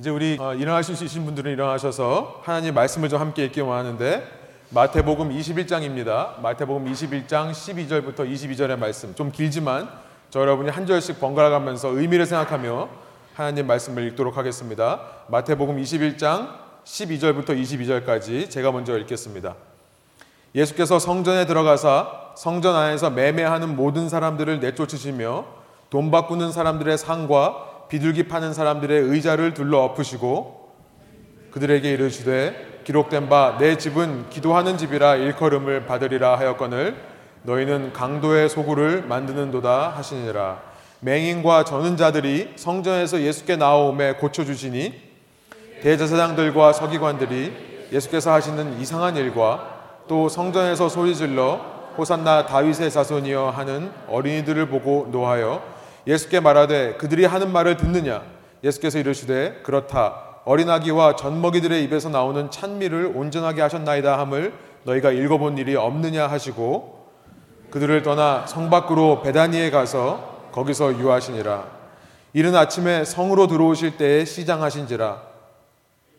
이제 우리 어, 일어나실 수 있으신 분들은 일어나셔서 하나님 말씀을 좀 함께 읽기 원하는데 마태복음 21장입니다. 마태복음 21장 12절부터 22절의 말씀 좀 길지만 저 여러분이 한 절씩 번갈아 가면서 의미를 생각하며 하나님 말씀을 읽도록 하겠습니다. 마태복음 21장 12절부터 22절까지 제가 먼저 읽겠습니다. 예수께서 성전에 들어가사 성전 안에서 매매하는 모든 사람들을 내쫓으시며 돈 바꾸는 사람들의 상과 비둘기 파는 사람들의 의자를 둘러 엎으시고 그들에게 이르시되 기록된 바 내 집은 기도하는 집이라 일컬음을 받으리라 하였거늘 너희는 강도의 소굴을 만드는도다 하시니라. 맹인과 저는 자들이 성전에서 예수께 나오매 고쳐 주시니 대제사장들과 서기관들이 예수께서 하시는 이상한 일과 또 성전에서 소리질러 호산나 다윗의 자손이여 하는 어린이들을 보고 노하여 예수께 말하되 그들이 하는 말을 듣느냐? 예수께서 이르시되 그렇다. 어린아기와 젖먹이들의 입에서 나오는 찬미를 온전하게 하셨나이다 함을 너희가 읽어본 일이 없느냐 하시고 그들을 떠나 성 밖으로 베다니에 가서 거기서 유하시니라. 이른 아침에 성으로 들어오실 때에 시장하신지라.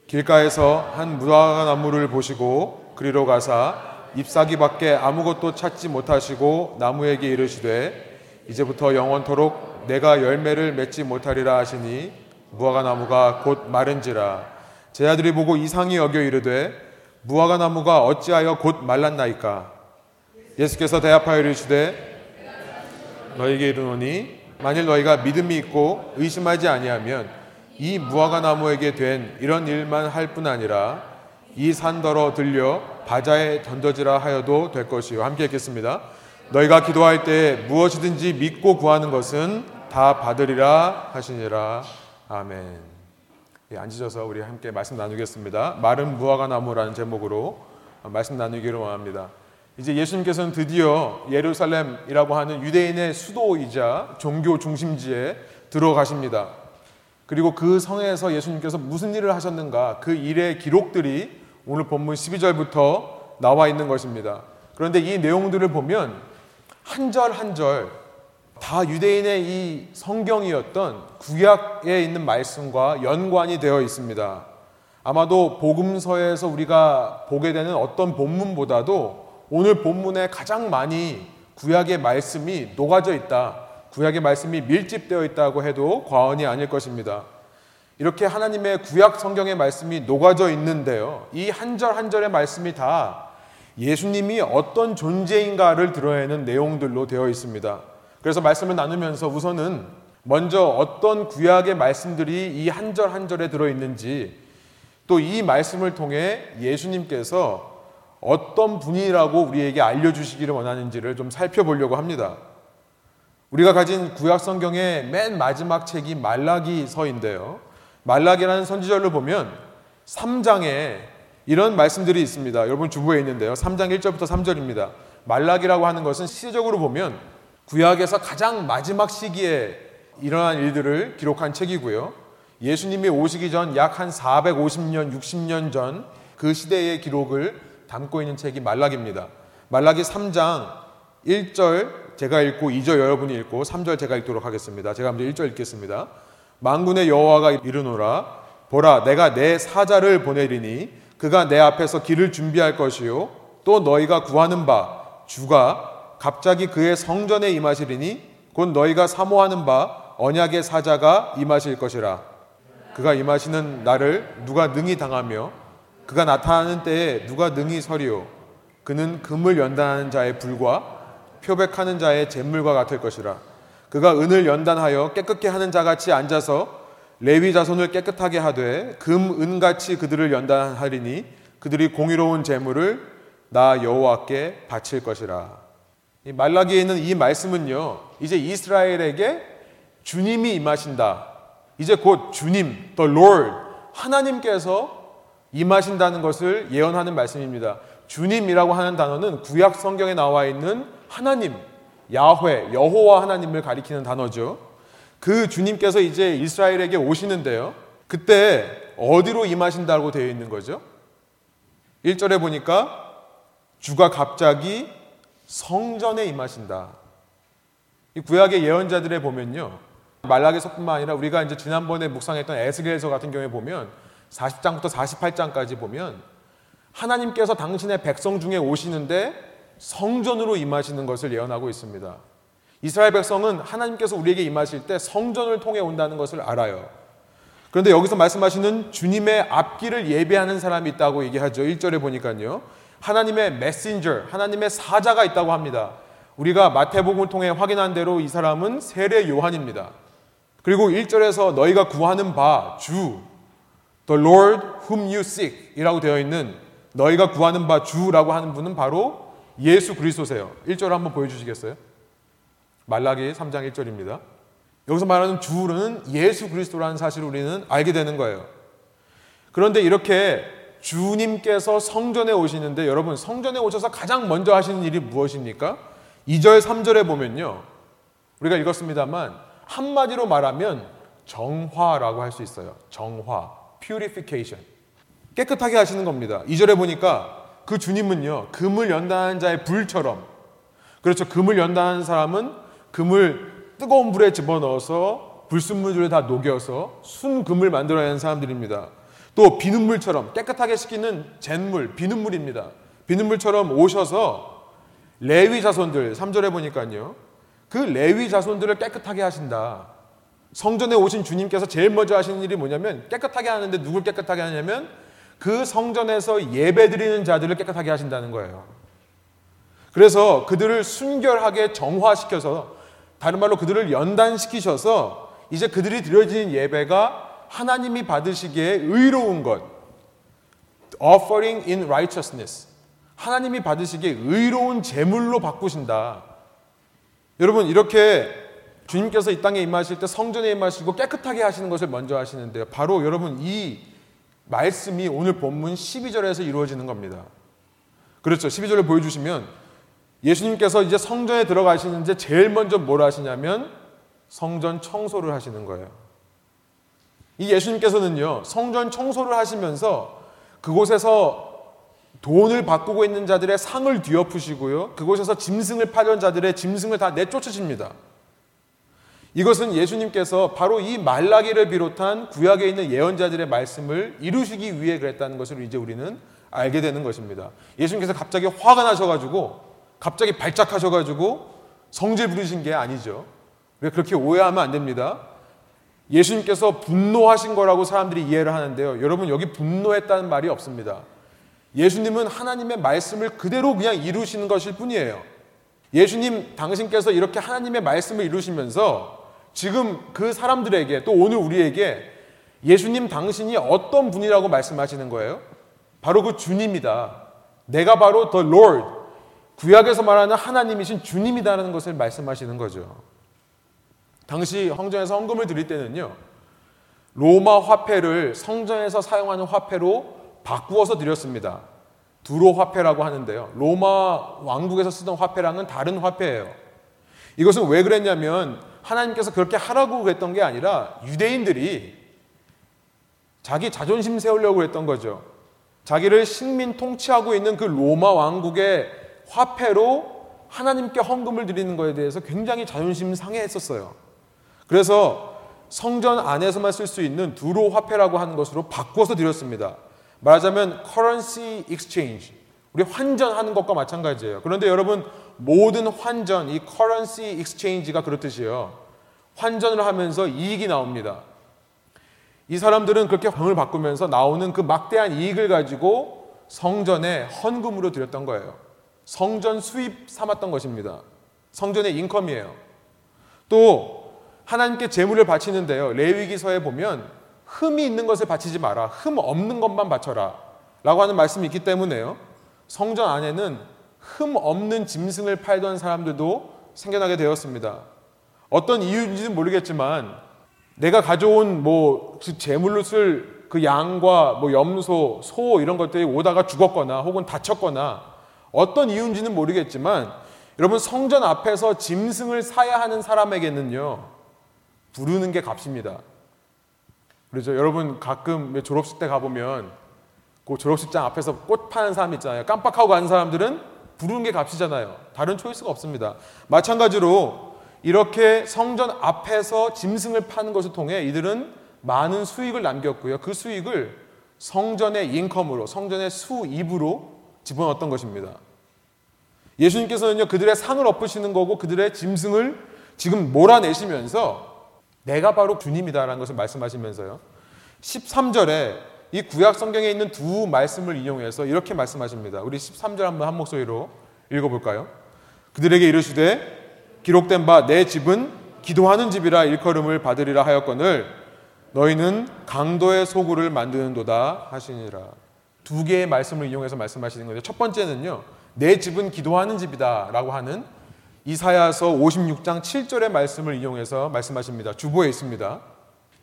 길가에서 한 무화과 나무를 보시고 그리로 가사 잎사귀밖에 아무것도 찾지 못하시고 나무에게 이르시되 이제부터 영원토록 내가 열매를 맺지 못하리라 하시니 무화과 나무가 곧 마른지라. 제 아들이 보고 이상히 여겨 이르되 무화과 나무가 어찌하여 곧 말랐나이까? 예수께서 대합하여 이르시되 너에게 이르노니 만일 너희가 믿음이 있고 의심하지 아니하면 이 무화과 나무에게 된 이런 일만 할 뿐 아니라 이 산더러 들려 바자에 던져지라 하여도 될 것이요. 함께 읽겠습니다. 너희가 기도할 때 무엇이든지 믿고 구하는 것은 다 받으리라 하시니라. 아멘. 예, 앉으셔서 우리 함께 말씀 나누겠습니다. 마른 무화과 나무라는 제목으로 말씀 나누기를 원합니다. 이제 예수님께서는 드디어 예루살렘이라고 하는 유대인의 수도이자 종교 중심지에 들어가십니다. 그리고 그 성에서 예수님께서 무슨 일을 하셨는가 그 일의 기록들이 오늘 본문 12절부터 나와 있는 것입니다. 그런데 이 내용들을 보면 한 절 한 절 다 유대인의 이 성경이었던 구약에 있는 말씀과 연관이 되어 있습니다. 아마도 복음서에서 우리가 보게 되는 어떤 본문보다도 오늘 본문에 가장 많이 구약의 말씀이 녹아져 있다. 구약의 말씀이 밀집되어 있다고 해도 과언이 아닐 것입니다. 이렇게 하나님의 구약 성경의 말씀이 녹아져 있는데요. 이 한 절 한 절의 말씀이 다 예수님이 어떤 존재인가를 드러내는 내용들로 되어 있습니다. 그래서 말씀을 나누면서 우선은 먼저 어떤 구약의 말씀들이 이 한 절 한 절에 들어 있는지 또 이 말씀을 통해 예수님께서 어떤 분이라고 우리에게 알려주시기를 원하는지를 좀 살펴보려고 합니다. 우리가 가진 구약 성경의 맨 마지막 책이 말라기서인데요. 말라기라는 선지절을 보면 3장에 이런 말씀들이 있습니다. 여러분 주부에 있는데요. 3장 1절부터 3절입니다. 말라기라고 하는 것은 시적으로 보면 구약에서 가장 마지막 시기에 일어난 일들을 기록한 책이고요. 예수님이 오시기 전 약 한 450년, 60년 전 그 시대의 기록을 담고 있는 책이 말라기입니다. 말라기 3장 1절 제가 읽고 2절 여러분이 읽고 3절 제가 읽도록 하겠습니다. 제가 먼저 1절 읽겠습니다. 만군의 여호와가 이르노라 보라 내가 내 사자를 보내리니 그가 내 앞에서 길을 준비할 것이요. 또 너희가 구하는 바 주가 갑자기 그의 성전에 임하시리니 곧 너희가 사모하는 바 언약의 사자가 임하실 것이라. 그가 임하시는 날을 누가 능히 당하며 그가 나타나는 때에 누가 능히 서리요. 그는 금을 연단하는 자의 불과 표백하는 자의 잿물과 같을 것이라. 그가 은을 연단하여 깨끗게 하는 자 같이 앉아서 레위 자손을 깨끗하게 하되 금 은같이 그들을 연단하리니 그들이 공의로운 재물을 나 여호와께 바칠 것이라. 이 말라기에 있는 이 말씀은요. 이제 이스라엘에게 주님이 임하신다. 이제 곧 주님, the Lord, 하나님께서 임하신다는 것을 예언하는 말씀입니다. 주님이라고 하는 단어는 구약 성경에 나와 있는 하나님, 야훼, 여호와 하나님을 가리키는 단어죠. 그 주님께서 이제 이스라엘에게 오시는데요. 그때 어디로 임하신다고 되어 있는 거죠? 1절에 보니까 주가 갑자기 성전에 임하신다. 이 구약의 예언자들에 보면요. 말라기서뿐만 아니라 우리가 이제 지난번에 묵상했던 에스겔서 같은 경우에 보면 40장부터 48장까지 보면 하나님께서 당신의 백성 중에 오시는데 성전으로 임하시는 것을 예언하고 있습니다. 이스라엘 백성은 하나님께서 우리에게 임하실 때 성전을 통해 온다는 것을 알아요. 그런데 여기서 말씀하시는 주님의 앞길을 예배하는 사람이 있다고 얘기하죠. 1절에 보니까요. 하나님의 메신저, 하나님의 사자가 있다고 합니다. 우리가 마태복음을 통해 확인한 대로 이 사람은 세례 요한입니다. 그리고 1절에서 너희가 구하는 바 주, the Lord whom you seek 이라고 되어 있는 너희가 구하는 바 주라고 하는 분은 바로 예수 그리스도세요. 1절 한번 보여주시겠어요? 말라기 3장 1절입니다. 여기서 말하는 주는 예수 그리스도라는 사실을 우리는 알게 되는 거예요. 그런데 이렇게 주님께서 성전에 오시는데 여러분 성전에 오셔서 가장 먼저 하시는 일이 무엇입니까? 2절 3절에 보면요. 우리가 읽었습니다만 한마디로 말하면 정화라고 할 수 있어요. 정화, purification. 깨끗하게 하시는 겁니다. 2절에 보니까 그 주님은요. 금을 연다는 자의 불처럼 그렇죠. 금을 연다는 사람은 금을 뜨거운 불에 집어넣어서 불순물들을 다 녹여서 순금을 만들어내는 사람들입니다. 또 비눗물처럼 깨끗하게 씻기는 잿물, 비눗물입니다. 비눗물처럼 오셔서 레위 자손들 3절에 보니까요. 그 레위 자손들을 깨끗하게 하신다. 성전에 오신 주님께서 제일 먼저 하시는 일이 뭐냐면 깨끗하게 하는데 누굴 깨끗하게 하냐면 그 성전에서 예배 드리는 자들을 깨끗하게 하신다는 거예요. 그래서 그들을 순결하게 정화시켜서 다른 말로 그들을 연단시키셔서 이제 그들이 드려지는 예배가 하나님이 받으시기에 의로운 것, offering in righteousness. 하나님이 받으시기에 의로운 제물로 바꾸신다. 여러분 이렇게 주님께서 이 땅에 임하실 때 성전에 임하시고 깨끗하게 하시는 것을 먼저 하시는데요. 바로 여러분 이 말씀이 오늘 본문 12절에서 이루어지는 겁니다. 그렇죠. 12절을 보여주시면 예수님께서 이제 성전에 들어가시는데 제일 먼저 뭘 하시냐면 성전 청소를 하시는 거예요. 이 예수님께서는요, 성전 청소를 하시면서 그곳에서 돈을 바꾸고 있는 자들의 상을 뒤엎으시고요, 그곳에서 짐승을 파던 자들의 짐승을 다 내쫓으십니다. 이것은 예수님께서 바로 이 말라기를 비롯한 구약에 있는 예언자들의 말씀을 이루시기 위해 그랬다는 것을 이제 우리는 알게 되는 것입니다. 예수님께서 갑자기 화가 나셔가지고 갑자기 발작하셔가지고 성질 부리신 게 아니죠. 그렇게 오해하면 안 됩니다. 예수님께서 분노하신 거라고 사람들이 이해를 하는데요. 여러분 여기 분노했다는 말이 없습니다. 예수님은 하나님의 말씀을 그대로 그냥 이루시는 것일 뿐이에요. 예수님 당신께서 이렇게 하나님의 말씀을 이루시면서 지금 그 사람들에게 또 오늘 우리에게 예수님 당신이 어떤 분이라고 말씀하시는 거예요? 바로 그 주님이다. 내가 바로 the Lord, 구약에서 말하는 하나님이신 주님이다라는 것을 말씀하시는 거죠. 당시 성전에서 헌금을 드릴 때는요, 로마 화폐를 성전에서 사용하는 화폐로 바꾸어서 드렸습니다. 두로 화폐라고 하는데요. 로마 왕국에서 쓰던 화폐랑은 다른 화폐예요. 이것은 왜 그랬냐면 하나님께서 그렇게 하라고 그랬던 게 아니라 유대인들이 자기 자존심 세우려고 했던 거죠. 자기를 식민 통치하고 있는 그 로마 왕국의 화폐로 하나님께 헌금을 드리는 것에 대해서 굉장히 자존심 상해했었어요. 그래서 성전 안에서만 쓸 수 있는 두로 화폐라고 하는 것으로 바꿔서 드렸습니다. 말하자면 currency exchange. 우리 환전하는 것과 마찬가지예요. 그런데 여러분 모든 환전, 이 currency exchange가 그렇듯이요. 환전을 하면서 이익이 나옵니다. 이 사람들은 그렇게 병을 바꾸면서 나오는 그 막대한 이익을 가지고 성전에 헌금으로 드렸던 거예요. 성전 수입 삼았던 것입니다. 성전의 인컴이에요. 또 하나님께 제물을 바치는데요. 레위기서에 보면 흠이 있는 것을 바치지 마라. 흠 없는 것만 바쳐라. 라고 하는 말씀이 있기 때문에요. 성전 안에는 흠 없는 짐승을 팔던 사람들도 생겨나게 되었습니다. 어떤 이유인지는 모르겠지만 내가 가져온 뭐 제물로 쓸 그 양과 뭐 염소, 소 이런 것들이 오다가 죽었거나 혹은 다쳤거나 어떤 이유인지는 모르겠지만 여러분 성전 앞에서 짐승을 사야 하는 사람에게는요 부르는 게 값입니다. 그렇죠. 여러분 가끔 졸업식 때 가보면 그 졸업식장 앞에서 꽃 파는 사람 있잖아요. 깜빡하고 가는 사람들은 부르는 게 값이잖아요. 다른 초이스가 없습니다. 마찬가지로 이렇게 성전 앞에서 짐승을 파는 것을 통해 이들은 많은 수익을 남겼고요. 그 수익을 성전의 인컴으로, 성전의 수입으로 집어넣었던 것입니다. 예수님께서는요, 그들의 상을 엎으시는 거고 그들의 짐승을 지금 몰아내시면서 내가 바로 주님이다라는 것을 말씀하시면서요. 13절에 이 구약 성경에 있는 두 말씀을 인용해서 이렇게 말씀하십니다. 우리 13절 한번 한 목소리로 읽어볼까요? 그들에게 이르시되 기록된 바 내 집은 기도하는 집이라 일컬음을 받으리라 하였거늘 너희는 강도의 소굴을 만드는도다 하시니라. 두 개의 말씀을 이용해서 말씀하시는 건데 첫 번째는요. 내 집은 기도하는 집이다라고 하는 이사야서 56장 7절의 말씀을 이용해서 말씀하십니다. 주보에 있습니다.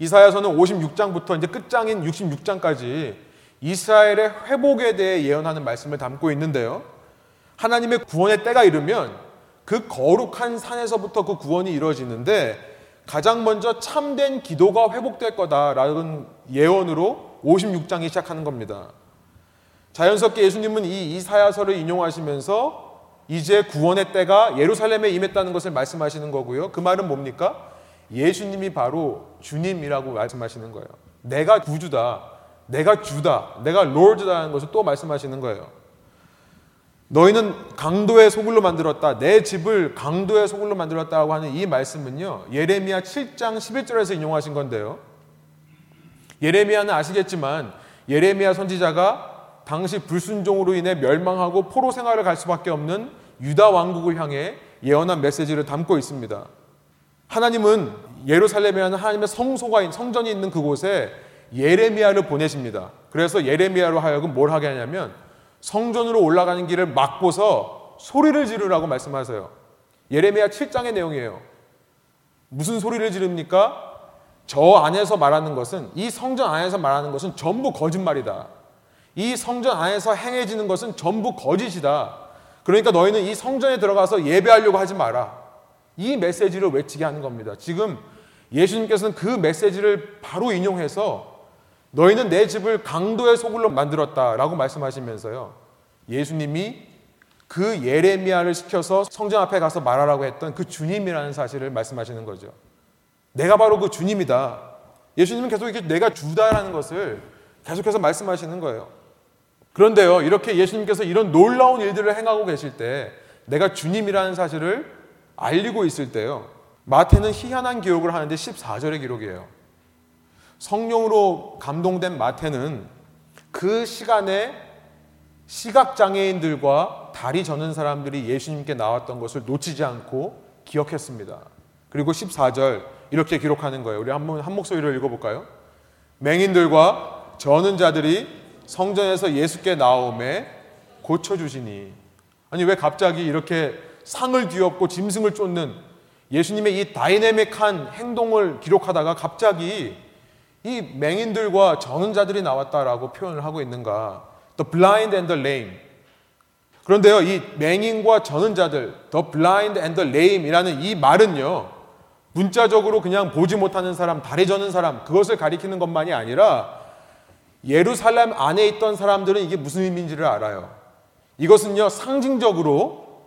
이사야서는 56장부터 이제 끝장인 66장까지 이스라엘의 회복에 대해 예언하는 말씀을 담고 있는데요. 하나님의 구원의 때가 이르면 그 거룩한 산에서부터 그 구원이 이루어지는데 가장 먼저 참된 기도가 회복될 거다라는 예언으로 56장이 시작하는 겁니다. 자연스럽게 예수님은 이 이사야서를 인용하시면서 이제 구원의 때가 예루살렘에 임했다는 것을 말씀하시는 거고요. 그 말은 뭡니까? 예수님이 바로 주님이라고 말씀하시는 거예요. 내가 구주다. 내가 주다. 내가 롤드다는 것을 또 말씀하시는 거예요. 너희는 강도의 소굴로 만들었다. 내 집을 강도의 소굴로 만들었다고 하는 이 말씀은요. 예레미야 7장 11절에서 인용하신 건데요. 예레미야는 아시겠지만 예레미야 선지자가 당시 불순종으로 인해 멸망하고 포로 생활을 갈 수밖에 없는 유다 왕국을 향해 예언한 메시지를 담고 있습니다. 하나님은 예루살렘이라는 하나님의 성소가 성전이 있는 그곳에 예레미야를 보내십니다. 그래서 예레미야로 하여금 뭘 하게 하냐면 성전으로 올라가는 길을 막고서 소리를 지르라고 말씀하세요. 예레미야 7장의 내용이에요. 무슨 소리를 지릅니까? 저 안에서 말하는 것은 이 성전 안에서 말하는 것은 전부 거짓말이다. 이 성전 안에서 행해지는 것은 전부 거짓이다. 그러니까 너희는 이 성전에 들어가서 예배하려고 하지 마라. 이 메시지를 외치게 하는 겁니다. 지금 예수님께서는 그 메시지를 바로 인용해서 너희는 내 집을 강도의 소굴로 만들었다라고 말씀하시면서요. 예수님이 그 예레미야를 시켜서 성전 앞에 가서 말하라고 했던 그 주님이라는 사실을 말씀하시는 거죠. 내가 바로 그 주님이다. 예수님은 계속 이렇게 내가 주다라는 것을 계속해서 말씀하시는 거예요. 그런데요, 이렇게 예수님께서 이런 놀라운 일들을 행하고 계실 때 내가 주님이라는 사실을 알리고 있을 때요. 마태는 희한한 기록을 하는데 14절의 기록이에요. 성령으로 감동된 마태는 그 시간에 시각장애인들과 다리 저는 사람들이 예수님께 나왔던 것을 놓치지 않고 기억했습니다. 그리고 14절 이렇게 기록하는 거예요. 우리 한번 한 목소리로 읽어볼까요? 맹인들과 저는 자들이 성전에서 예수께 나옴에 고쳐주시니. 아니, 왜 갑자기 이렇게 상을 뒤엎고 짐승을 쫓는 예수님의 이 다이내믹한 행동을 기록하다가 갑자기 이 맹인들과 저는 자들이 나왔다라고 표현을 하고 있는가. The blind and the lame. 그런데요, 이 맹인과 저는 자들, the blind and the lame 이라는 이 말은요, 문자적으로 그냥 보지 못하는 사람, 다리 저는 사람, 그것을 가리키는 것만이 아니라 예루살렘 안에 있던 사람들은 이게 무슨 의미인지를 알아요. 이것은요, 상징적으로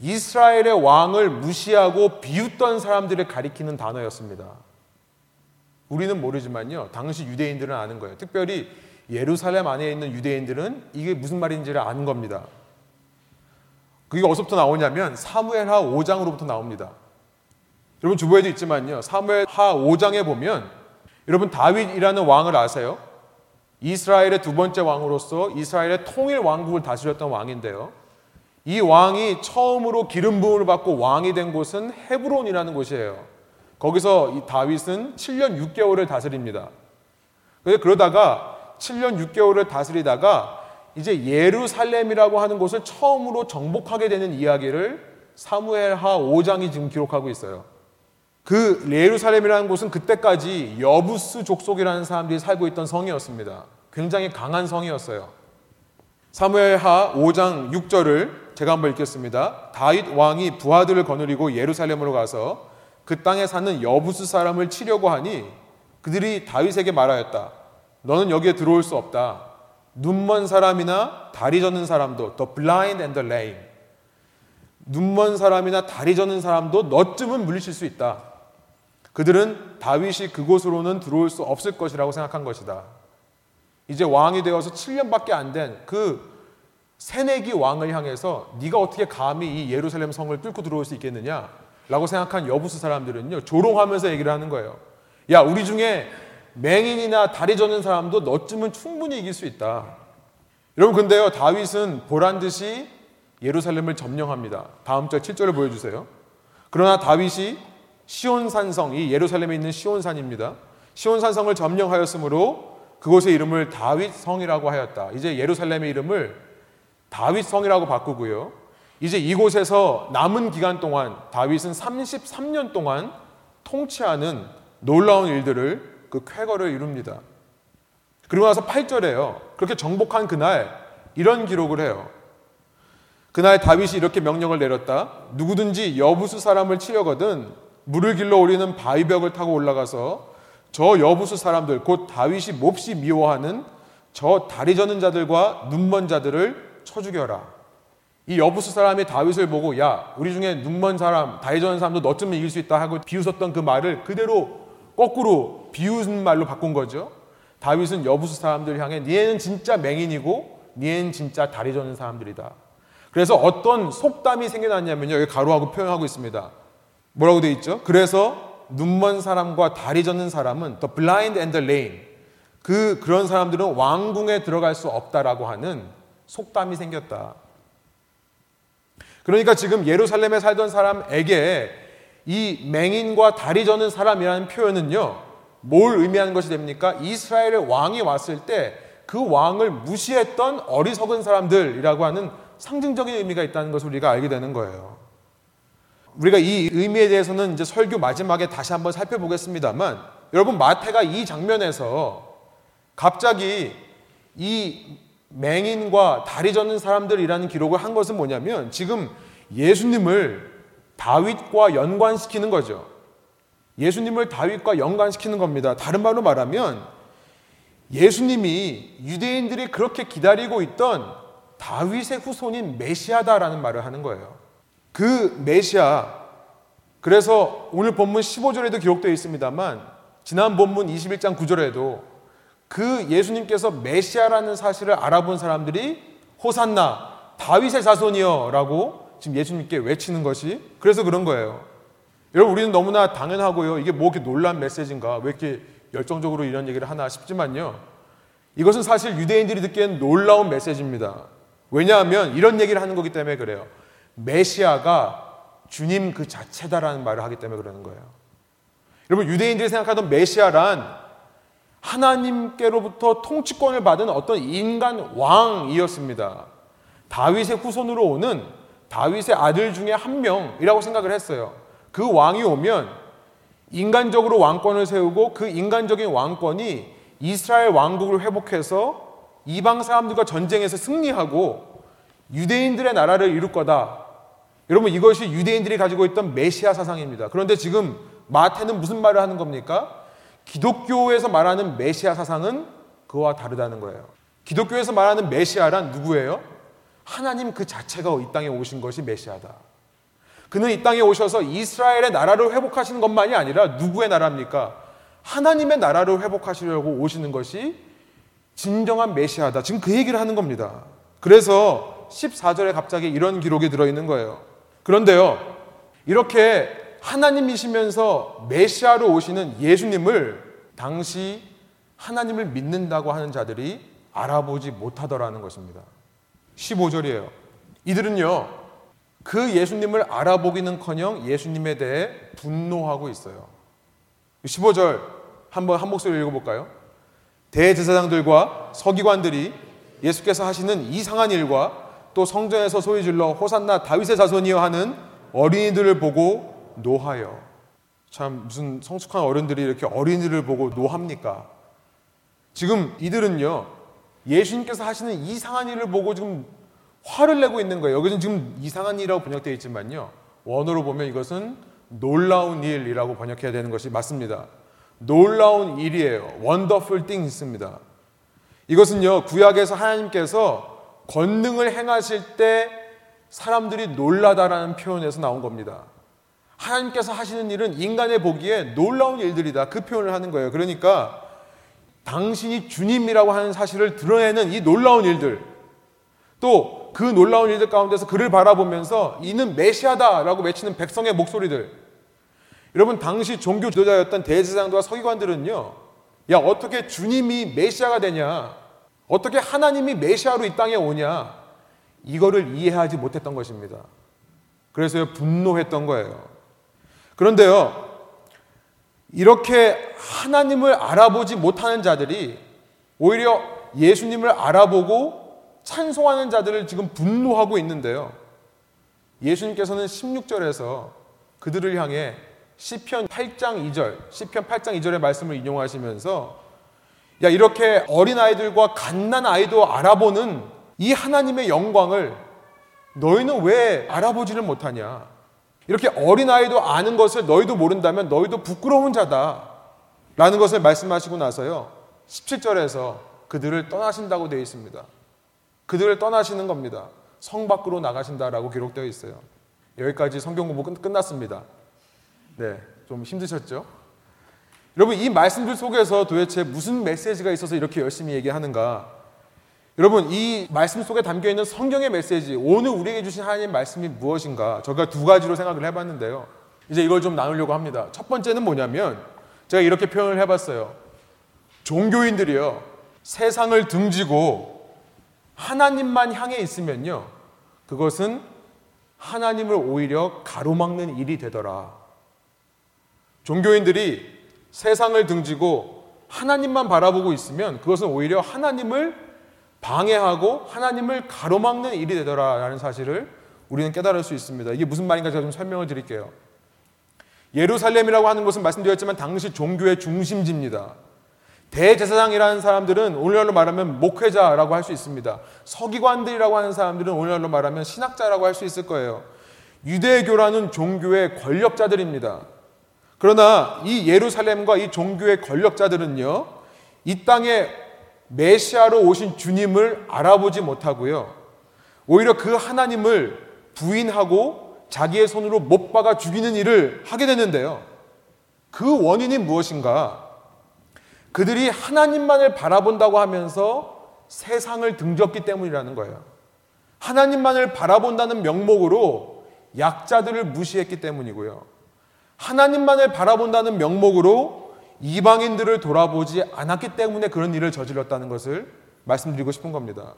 이스라엘의 왕을 무시하고 비웃던 사람들을 가리키는 단어였습니다. 우리는 모르지만요, 당시 유대인들은 아는 거예요. 특별히 예루살렘 안에 있는 유대인들은 이게 무슨 말인지를 아는 겁니다. 그게 어디서부터 나오냐면 사무엘하 5장으로부터 나옵니다. 여러분 주보에도 있지만요. 사무엘하 5장에 보면 여러분 다윗이라는 왕을 아세요? 이스라엘의 두 번째 왕으로서 이스라엘의 통일 왕국을 다스렸던 왕인데요. 이 왕이 처음으로 기름 부음을 받고 왕이 된 곳은 헤브론이라는 곳이에요. 거기서 이 다윗은 7년 6개월을 다스립니다. 그러다가 7년 6개월을 다스리다가 이제 예루살렘이라고 하는 곳을 처음으로 정복하게 되는 이야기를 사무엘하 5장이 지금 기록하고 있어요. 그 예루살렘이라는 곳은 그때까지 여부스 족속이라는 사람들이 살고 있던 성이었습니다. 굉장히 강한 성이었어요. 사무엘하 5장 6절을 제가 한번 읽겠습니다. 다윗 왕이 부하들을 거느리고 예루살렘으로 가서 그 땅에 사는 여부스 사람을 치려고 하니 그들이 다윗에게 말하였다. 너는 여기에 들어올 수 없다. 눈먼 사람이나 다리 젖는 사람도 the blind and the lame 눈먼 사람이나 다리 저는 사람도 너쯤은 물리칠 수 있다. 그들은 다윗이 그곳으로는 들어올 수 없을 것이라고 생각한 것이다. 이제 왕이 되어서 7년밖에 안 된그 새내기 왕을 향해서 네가 어떻게 감히 이 예루살렘 성을 뚫고 들어올 수 있겠느냐? 라고 생각한 여부수 사람들은요. 조롱하면서 얘기를 하는 거예요. 야, 우리 중에 맹인이나 다리 저는 사람도 너쯤은 충분히 이길 수 있다. 여러분 근데요. 다윗은 보란 듯이 예루살렘을 점령합니다. 다음 절 7절을 보여주세요. 그러나 다윗이 시온산성, 이 예루살렘에 있는 시온산입니다. 시온산성을 점령하였으므로 그곳의 이름을 다윗성이라고 하였다. 이제 예루살렘의 이름을 다윗성이라고 바꾸고요. 이제 이곳에서 남은 기간 동안 다윗은 33년 동안 통치하는 놀라운 일들을 그 쾌거를 이룹니다. 그리고 나서 8절에요. 그렇게 정복한 그날 이런 기록을 해요. 그날 다윗이 이렇게 명령을 내렸다. 누구든지 여부수 사람을 치려거든 물을 길러 오리는 바위벽을 타고 올라가서 저 여부수 사람들 곧 다윗이 몹시 미워하는 저 다리 저는 자들과 눈먼 자들을 쳐 죽여라. 이 여부수 사람이 다윗을 보고 야 우리 중에 눈먼 사람 다리 저는 사람도 너쯤은 이길 수 있다 하고 비웃었던 그 말을 그대로 거꾸로 비웃는 말로 바꾼 거죠. 다윗은 여부수 사람들 향해 니네는 진짜 맹인이고 니네는 진짜 다리 저는 사람들이다. 그래서 어떤 속담이 생겨났냐면요. 여기 가로하고 표현하고 있습니다. 뭐라고 돼 있죠? 그래서 눈먼 사람과 다리 젖는 사람은 blind and the lame 그 그런 사람들은 왕궁에 들어갈 수 없다라고 하는 속담이 생겼다. 그러니까 지금 예루살렘에 살던 사람에게 이 맹인과 다리 저는 사람이라는 표현은요. 뭘 의미하는 것이 됩니까? 이스라엘의 왕이 왔을 때 그 왕을 무시했던 어리석은 사람들이라고 하는 상징적인 의미가 있다는 것을 우리가 알게 되는 거예요. 우리가 이 의미에 대해서는 이제 설교 마지막에 다시 한번 살펴보겠습니다만 여러분 마태가 이 장면에서 갑자기 이 맹인과 다리 젖는 사람들이라는 기록을 한 것은 뭐냐면 지금 예수님을 다윗과 연관시키는 거죠. 예수님을 다윗과 연관시키는 겁니다. 다른 말로 말하면 예수님이 유대인들이 그렇게 기다리고 있던 다윗의 후손인 메시아다라는 말을 하는 거예요. 그 메시아 그래서 오늘 본문 15절에도 기록되어 있습니다만 지난 본문 21장 9절에도 그 예수님께서 메시아라는 사실을 알아본 사람들이 호산나 다윗의 자손이여라고 지금 예수님께 외치는 것이 그래서 그런 거예요. 여러분 우리는 너무나 당연하고요. 이게 뭐 이렇게 놀란 메시지인가? 왜 이렇게 열정적으로 이런 얘기를 하나 싶지만요. 이것은 사실 유대인들이 듣기엔 놀라운 메시지입니다. 왜냐하면 이런 얘기를 하는 거기 때문에 그래요. 메시아가 주님 그 자체다라는 말을 하기 때문에 그러는 거예요. 여러분 유대인들이 생각하던 메시아란 하나님께로부터 통치권을 받은 어떤 인간 왕이었습니다. 다윗의 후손으로 오는 다윗의 아들 중에 한 명이라고 생각을 했어요. 그 왕이 오면 인간적으로 왕권을 세우고 그 인간적인 왕권이 이스라엘 왕국을 회복해서 이방 사람들과 전쟁에서 승리하고 유대인들의 나라를 이룰 거다. 여러분 이것이 유대인들이 가지고 있던 메시아 사상입니다. 그런데 지금 마태는 무슨 말을 하는 겁니까? 기독교에서 말하는 메시아 사상은 그와 다르다는 거예요. 기독교에서 말하는 메시아란 누구예요? 하나님 그 자체가 이 땅에 오신 것이 메시아다. 그는 이 땅에 오셔서 이스라엘의 나라를 회복하시는 것만이 아니라 누구의 나라입니까? 하나님의 나라를 회복하시려고 오시는 것이 진정한 메시아다. 지금 그 얘기를 하는 겁니다. 그래서 14절에 갑자기 이런 기록이 들어있는 거예요. 그런데요, 이렇게 하나님이시면서 메시아로 오시는 예수님을 당시 하나님을 믿는다고 하는 자들이 알아보지 못하더라는 것입니다. 15절이에요. 이들은요, 그 예수님을 알아보기는 커녕 예수님에 대해 분노하고 있어요. 15절 한번 한 목소리 읽어볼까요? 대제사장들과 서기관들이 예수께서 하시는 이상한 일과 또 성전에서 소리 질러 호산나 다윗의 자손이여 하는 어린이들을 보고 노하여 참 무슨 성숙한 어른들이 이렇게 어린이를 보고 노합니까? 지금 이들은요 예수님께서 하시는 이상한 일을 보고 지금 화를 내고 있는 거예요. 여기는 지금 이상한 일이라고 번역되어 있지만요 원어로 보면 이것은 놀라운 일이라고 번역해야 되는 것이 맞습니다. 놀라운 일이에요. wonderful things입니다. 이것은요, 구약에서 하나님께서 권능을 행하실 때 사람들이 놀라다라는 표현에서 나온 겁니다. 하나님께서 하시는 일은 인간의 보기에 놀라운 일들이다. 그 표현을 하는 거예요. 그러니까 당신이 주님이라고 하는 사실을 드러내는 이 놀라운 일들, 또 그 놀라운 일들 가운데서 그를 바라보면서 이는 메시아다라고 외치는 백성의 목소리들. 여러분, 당시 종교 지도자였던 대제사장과 서기관들은요, 야, 어떻게 주님이 메시아가 되냐? 어떻게 하나님이 메시아로 이 땅에 오냐? 이거를 이해하지 못했던 것입니다. 그래서 분노했던 거예요. 그런데요, 이렇게 하나님을 알아보지 못하는 자들이 오히려 예수님을 알아보고 찬송하는 자들을 지금 분노하고 있는데요. 예수님께서는 16절에서 그들을 향해 시편 8장 2절, 시편 8장 2절의 말씀을 인용하시면서 야 이렇게 어린 아이들과 갓난 아이도 알아보는 이 하나님의 영광을 너희는 왜 알아보지를 못하냐? 이렇게 어린 아이도 아는 것을 너희도 모른다면 너희도 부끄러운 자다. 라는 것을 말씀하시고 나서요. 17절에서 그들을 떠나신다고 되어 있습니다. 그들을 떠나시는 겁니다. 성 밖으로 나가신다라고 기록되어 있어요. 여기까지 성경 공부 끝, 났습니다 네, 좀 힘드셨죠? 여러분, 이 말씀들 속에서 도대체 무슨 메시지가 있어서 이렇게 열심히 얘기하는가? 여러분, 이 말씀 속에 담겨 있는 성경의 메시지, 오늘 우리에게 주신 하나님 말씀이 무엇인가? 제가 두 가지로 생각을 해봤는데요. 이제 이걸 좀 나누려고 합니다. 첫 번째는 뭐냐면, 제가 이렇게 표현을 해봤어요. 종교인들이요, 세상을 등지고 하나님만 향해 있으면요. 그것은 하나님을 오히려 가로막는 일이 되더라. 종교인들이 세상을 등지고 하나님만 바라보고 있으면 그것은 오히려 하나님을 방해하고 하나님을 가로막는 일이 되더라라는 사실을 우리는 깨달을 수 있습니다. 이게 무슨 말인가 제가 좀 설명을 드릴게요. 예루살렘이라고 하는 것은 말씀드렸지만 당시 종교의 중심지입니다. 대제사장이라는 사람들은 오늘날로 말하면 목회자라고 할 수 있습니다. 서기관들이라고 하는 사람들은 오늘날로 말하면 신학자라고 할 수 있을 거예요. 유대교라는 종교의 권력자들입니다. 그러나 이 예루살렘과 이 종교의 권력자들은요, 이 땅에 메시아로 오신 주님을 알아보지 못하고요. 오히려 그 하나님을 부인하고 자기의 손으로 못 박아 죽이는 일을 하게 되는데요. 그 원인이 무엇인가? 그들이 하나님만을 바라본다고 하면서 세상을 등졌기 때문이라는 거예요. 하나님만을 바라본다는 명목으로 약자들을 무시했기 때문이고요. 하나님만을 바라본다는 명목으로 이방인들을 돌아보지 않았기 때문에 그런 일을 저질렀다는 것을 말씀드리고 싶은 겁니다.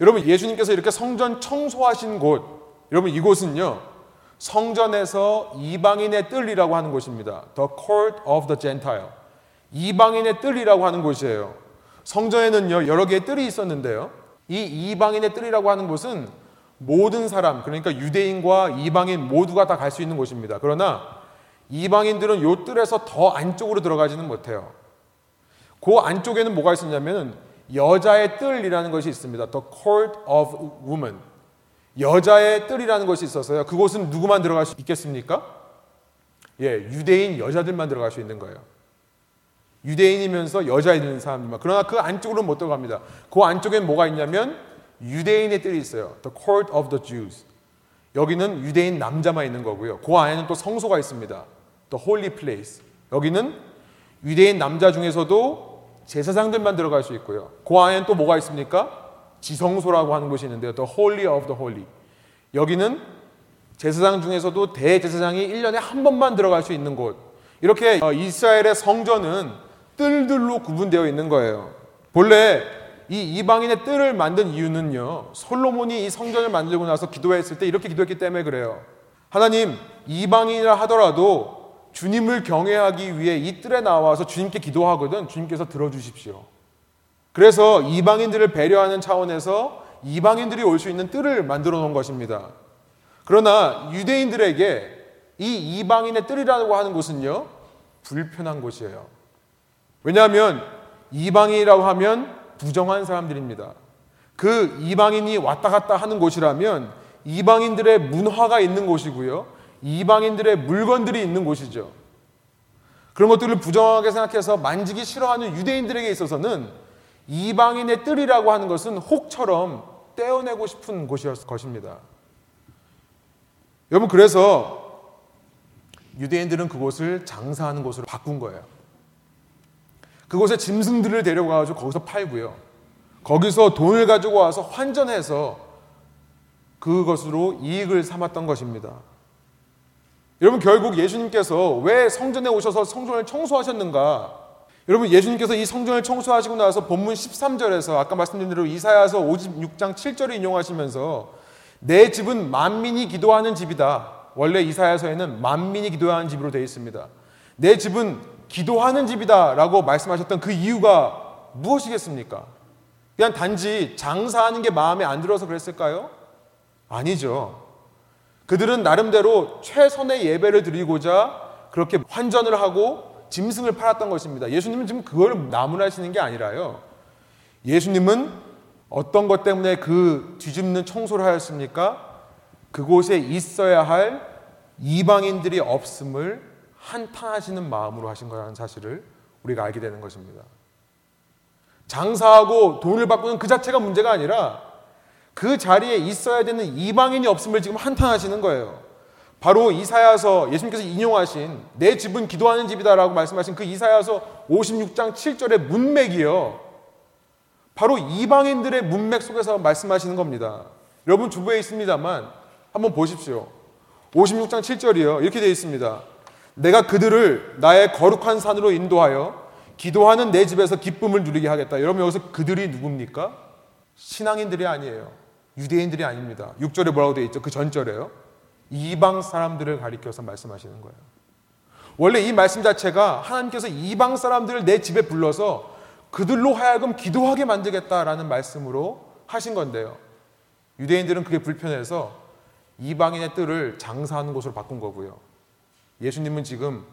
여러분, 예수님께서 이렇게 성전 청소하신 곳, 여러분, 이곳은요, 성전에서 이방인의 뜰이라고 하는 곳입니다. The court of the Gentile. 이방인의 뜰이라고 하는 곳이에요. 성전에는요, 여러 개의 뜰이 있었는데요. 이 이방인의 뜰이라고 하는 곳은 모든 사람, 그러니까 유대인과 이방인 모두가 다 갈 수 있는 곳입니다. 그러나 이방인들은 요 뜰에서 더 안쪽으로 들어가지는 못해요. 그 안쪽에는 뭐가 있었냐면 여자의 뜰이라는 것이 있습니다. The Court of Women. 여자의 뜰이라는 것이 있어서요. 그곳은 누구만 들어갈 수 있겠습니까? 예, 유대인 여자들만 들어갈 수 있는 거예요. 유대인이면서 여자인 사람들만. 그러나 그 안쪽으로는 못 들어갑니다. 그 안쪽엔 뭐가 있냐면 유대인의 뜰이 있어요. The Court of the Jews. 여기는 유대인 남자만 있는 거고요. 그 안에는 또 성소가 있습니다. The Holy Place. 여기는 유대인 남자 중에서도 제사장들만 들어갈 수 있고요. 그 안에는 또 뭐가 있습니까? 지성소라고 하는 곳이 있는데요. The Holy of the Holy. 여기는 제사장 중에서도 대제사장이 1년에 한 번만 들어갈 수 있는 곳. 이렇게 어, 이스라엘의 성전은 뜰들로 구분되어 있는 거예요. 본래 이 이방인의 뜰을 만든 이유는요. 솔로몬이 이 성전을 만들고 나서 기도했을 때 이렇게 기도했기 때문에 그래요. 하나님, 이방인이라 하더라도 주님을 경외하기 위해 이 뜰에 나와서 주님께 기도하거든 주님께서 들어주십시오. 그래서 이방인들을 배려하는 차원에서 이방인들이 올 수 있는 뜰을 만들어 놓은 것입니다. 그러나 유대인들에게 이 이방인의 뜰이라고 하는 곳은요, 불편한 곳이에요. 왜냐하면 이방인이라고 하면 부정한 사람들입니다. 그 이방인이 왔다 갔다 하는 곳이라면 이방인들의 문화가 있는 곳이고요. 이방인들의 물건들이 있는 곳이죠. 그런 것들을 부정하게 생각해서 만지기 싫어하는 유대인들에게 있어서는 이방인의 뜰이라고 하는 것은 혹처럼 떼어내고 싶은 곳이었을 것입니다. 여러분 그래서 유대인들은 그곳을 장사하는 곳으로 바꾼 거예요. 그곳에 짐승들을 데려가가지고 거기서 팔고요. 거기서 돈을 가지고 와서 환전해서 그것으로 이익을 삼았던 것입니다. 여러분 결국 예수님께서 왜 성전에 오셔서 성전을 청소하셨는가? 여러분 예수님께서 이 성전을 청소하시고 나서 본문 13절에서 아까 말씀드린 대로 이사야서 56장 7절을 인용하시면서 내 집은 만민이 기도하는 집이다. 원래 이사야서에는 만민이 기도하는 집으로 되어 있습니다. 내 집은 기도하는 집이다라고 말씀하셨던 그 이유가 무엇이겠습니까? 그냥 단지 장사하는 게 마음에 안 들어서 그랬을까요? 아니죠. 그들은 나름대로 최선의 예배를 드리고자 그렇게 환전을 하고 짐승을 팔았던 것입니다. 예수님은 지금 그걸 나무라시는 게 아니라요. 예수님은 어떤 것 때문에 그 뒤집는 청소를 하였습니까? 그곳에 있어야 할 이방인들이 없음을 한탄하시는 마음으로 하신 거라는 사실을 우리가 알게 되는 것입니다. 장사하고 돈을 바꾸는 그 자체가 문제가 아니라 그 자리에 있어야 되는 이방인이 없음을 지금 한탄하시는 거예요. 바로 이사야서 예수님께서 인용하신 내 집은 기도하는 집이다라고 말씀하신 그 이사야서 56장 7절의 문맥이요. 바로 이방인들의 문맥 속에서 말씀하시는 겁니다. 여러분 주부에 있습니다만 한번 보십시오. 56장 7절이요. 이렇게 되어 있습니다. 내가 그들을 나의 거룩한 산으로 인도하여 기도하는 내 집에서 기쁨을 누리게 하겠다. 여러분 여기서 그들이 누굽니까? 신앙인들이 아니에요. 유대인들이 아닙니다. 6절에 뭐라고 되어 있죠? 그 전절에요. 이방 사람들을 가리켜서 말씀하시는 거예요. 원래 이 말씀 자체가 하나님께서 이방 사람들을 내 집에 불러서 그들로 하여금 기도하게 만들겠다라는 말씀으로 하신 건데요. 유대인들은 그게 불편해서 이방인의 뜰을 장사하는 곳으로 바꾼 거고요. 예수님은 지금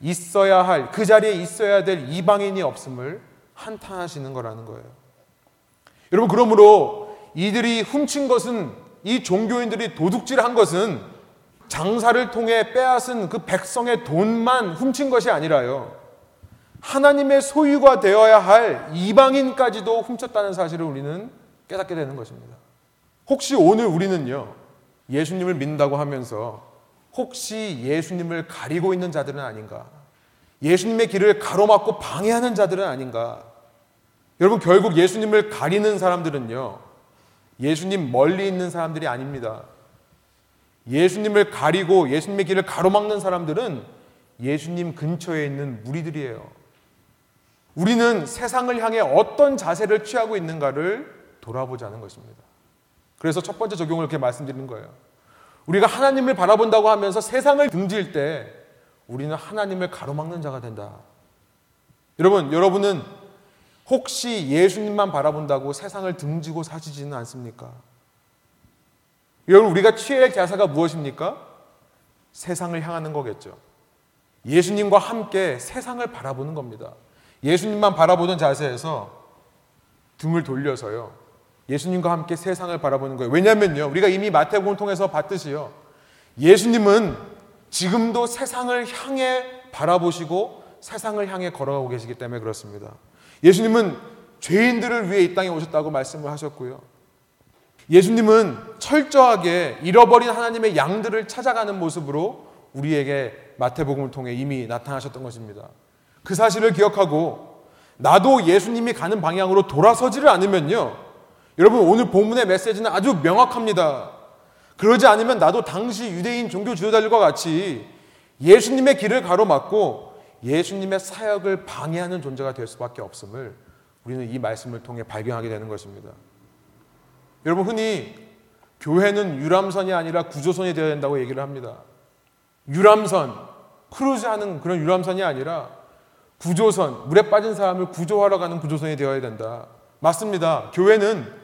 있어야 할, 그 자리에 있어야 될 이방인이 없음을 한탄하시는 거라는 거예요. 여러분, 그러므로 이들이 훔친 것은, 이 종교인들이 도둑질 한 것은 장사를 통해 빼앗은 그 백성의 돈만 훔친 것이 아니라요. 하나님의 소유가 되어야 할 이방인까지도 훔쳤다는 사실을 우리는 깨닫게 되는 것입니다. 혹시 오늘 우리는요, 예수님을 믿는다고 하면서 혹시 예수님을 가리고 있는 자들은 아닌가? 예수님의 길을 가로막고 방해하는 자들은 아닌가? 여러분, 결국 예수님을 가리는 사람들은요, 예수님 멀리 있는 사람들이 아닙니다. 예수님을 가리고 예수님의 길을 가로막는 사람들은 예수님 근처에 있는 무리들이에요. 우리는 세상을 향해 어떤 자세를 취하고 있는가를 돌아보자는 것입니다. 그래서 첫 번째 적용을 이렇게 말씀드리는 거예요. 우리가 하나님을 바라본다고 하면서 세상을 등질 때 우리는 하나님을 가로막는 자가 된다. 여러분, 여러분은 혹시 예수님만 바라본다고 세상을 등지고 사시지는 않습니까? 여러분 우리가 취해야 할 자세가 무엇입니까? 세상을 향하는 거겠죠. 예수님과 함께 세상을 바라보는 겁니다. 예수님만 바라보는 자세에서 등을 돌려서요. 예수님과 함께 세상을 바라보는 거예요. 왜냐면요. 우리가 이미 마태복음을 통해서 봤듯이요. 예수님은 지금도 세상을 향해 바라보시고 세상을 향해 걸어가고 계시기 때문에 그렇습니다. 예수님은 죄인들을 위해 이 땅에 오셨다고 말씀을 하셨고요. 예수님은 철저하게 잃어버린 하나님의 양들을 찾아가는 모습으로 우리에게 마태복음을 통해 이미 나타나셨던 것입니다. 그 사실을 기억하고 나도 예수님이 가는 방향으로 돌아서지를 않으면요. 여러분 오늘 본문의 메시지는 아주 명확합니다. 그러지 않으면 나도 당시 유대인 종교 지도자들과 같이 예수님의 길을 가로막고 예수님의 사역을 방해하는 존재가 될 수밖에 없음을 우리는 이 말씀을 통해 발견하게 되는 것입니다. 여러분 흔히 교회는 유람선이 아니라 구조선이 되어야 된다고 얘기를 합니다. 유람선, 크루즈하는 그런 유람선이 아니라 구조선, 물에 빠진 사람을 구조하러 가는 구조선이 되어야 된다. 맞습니다. 교회는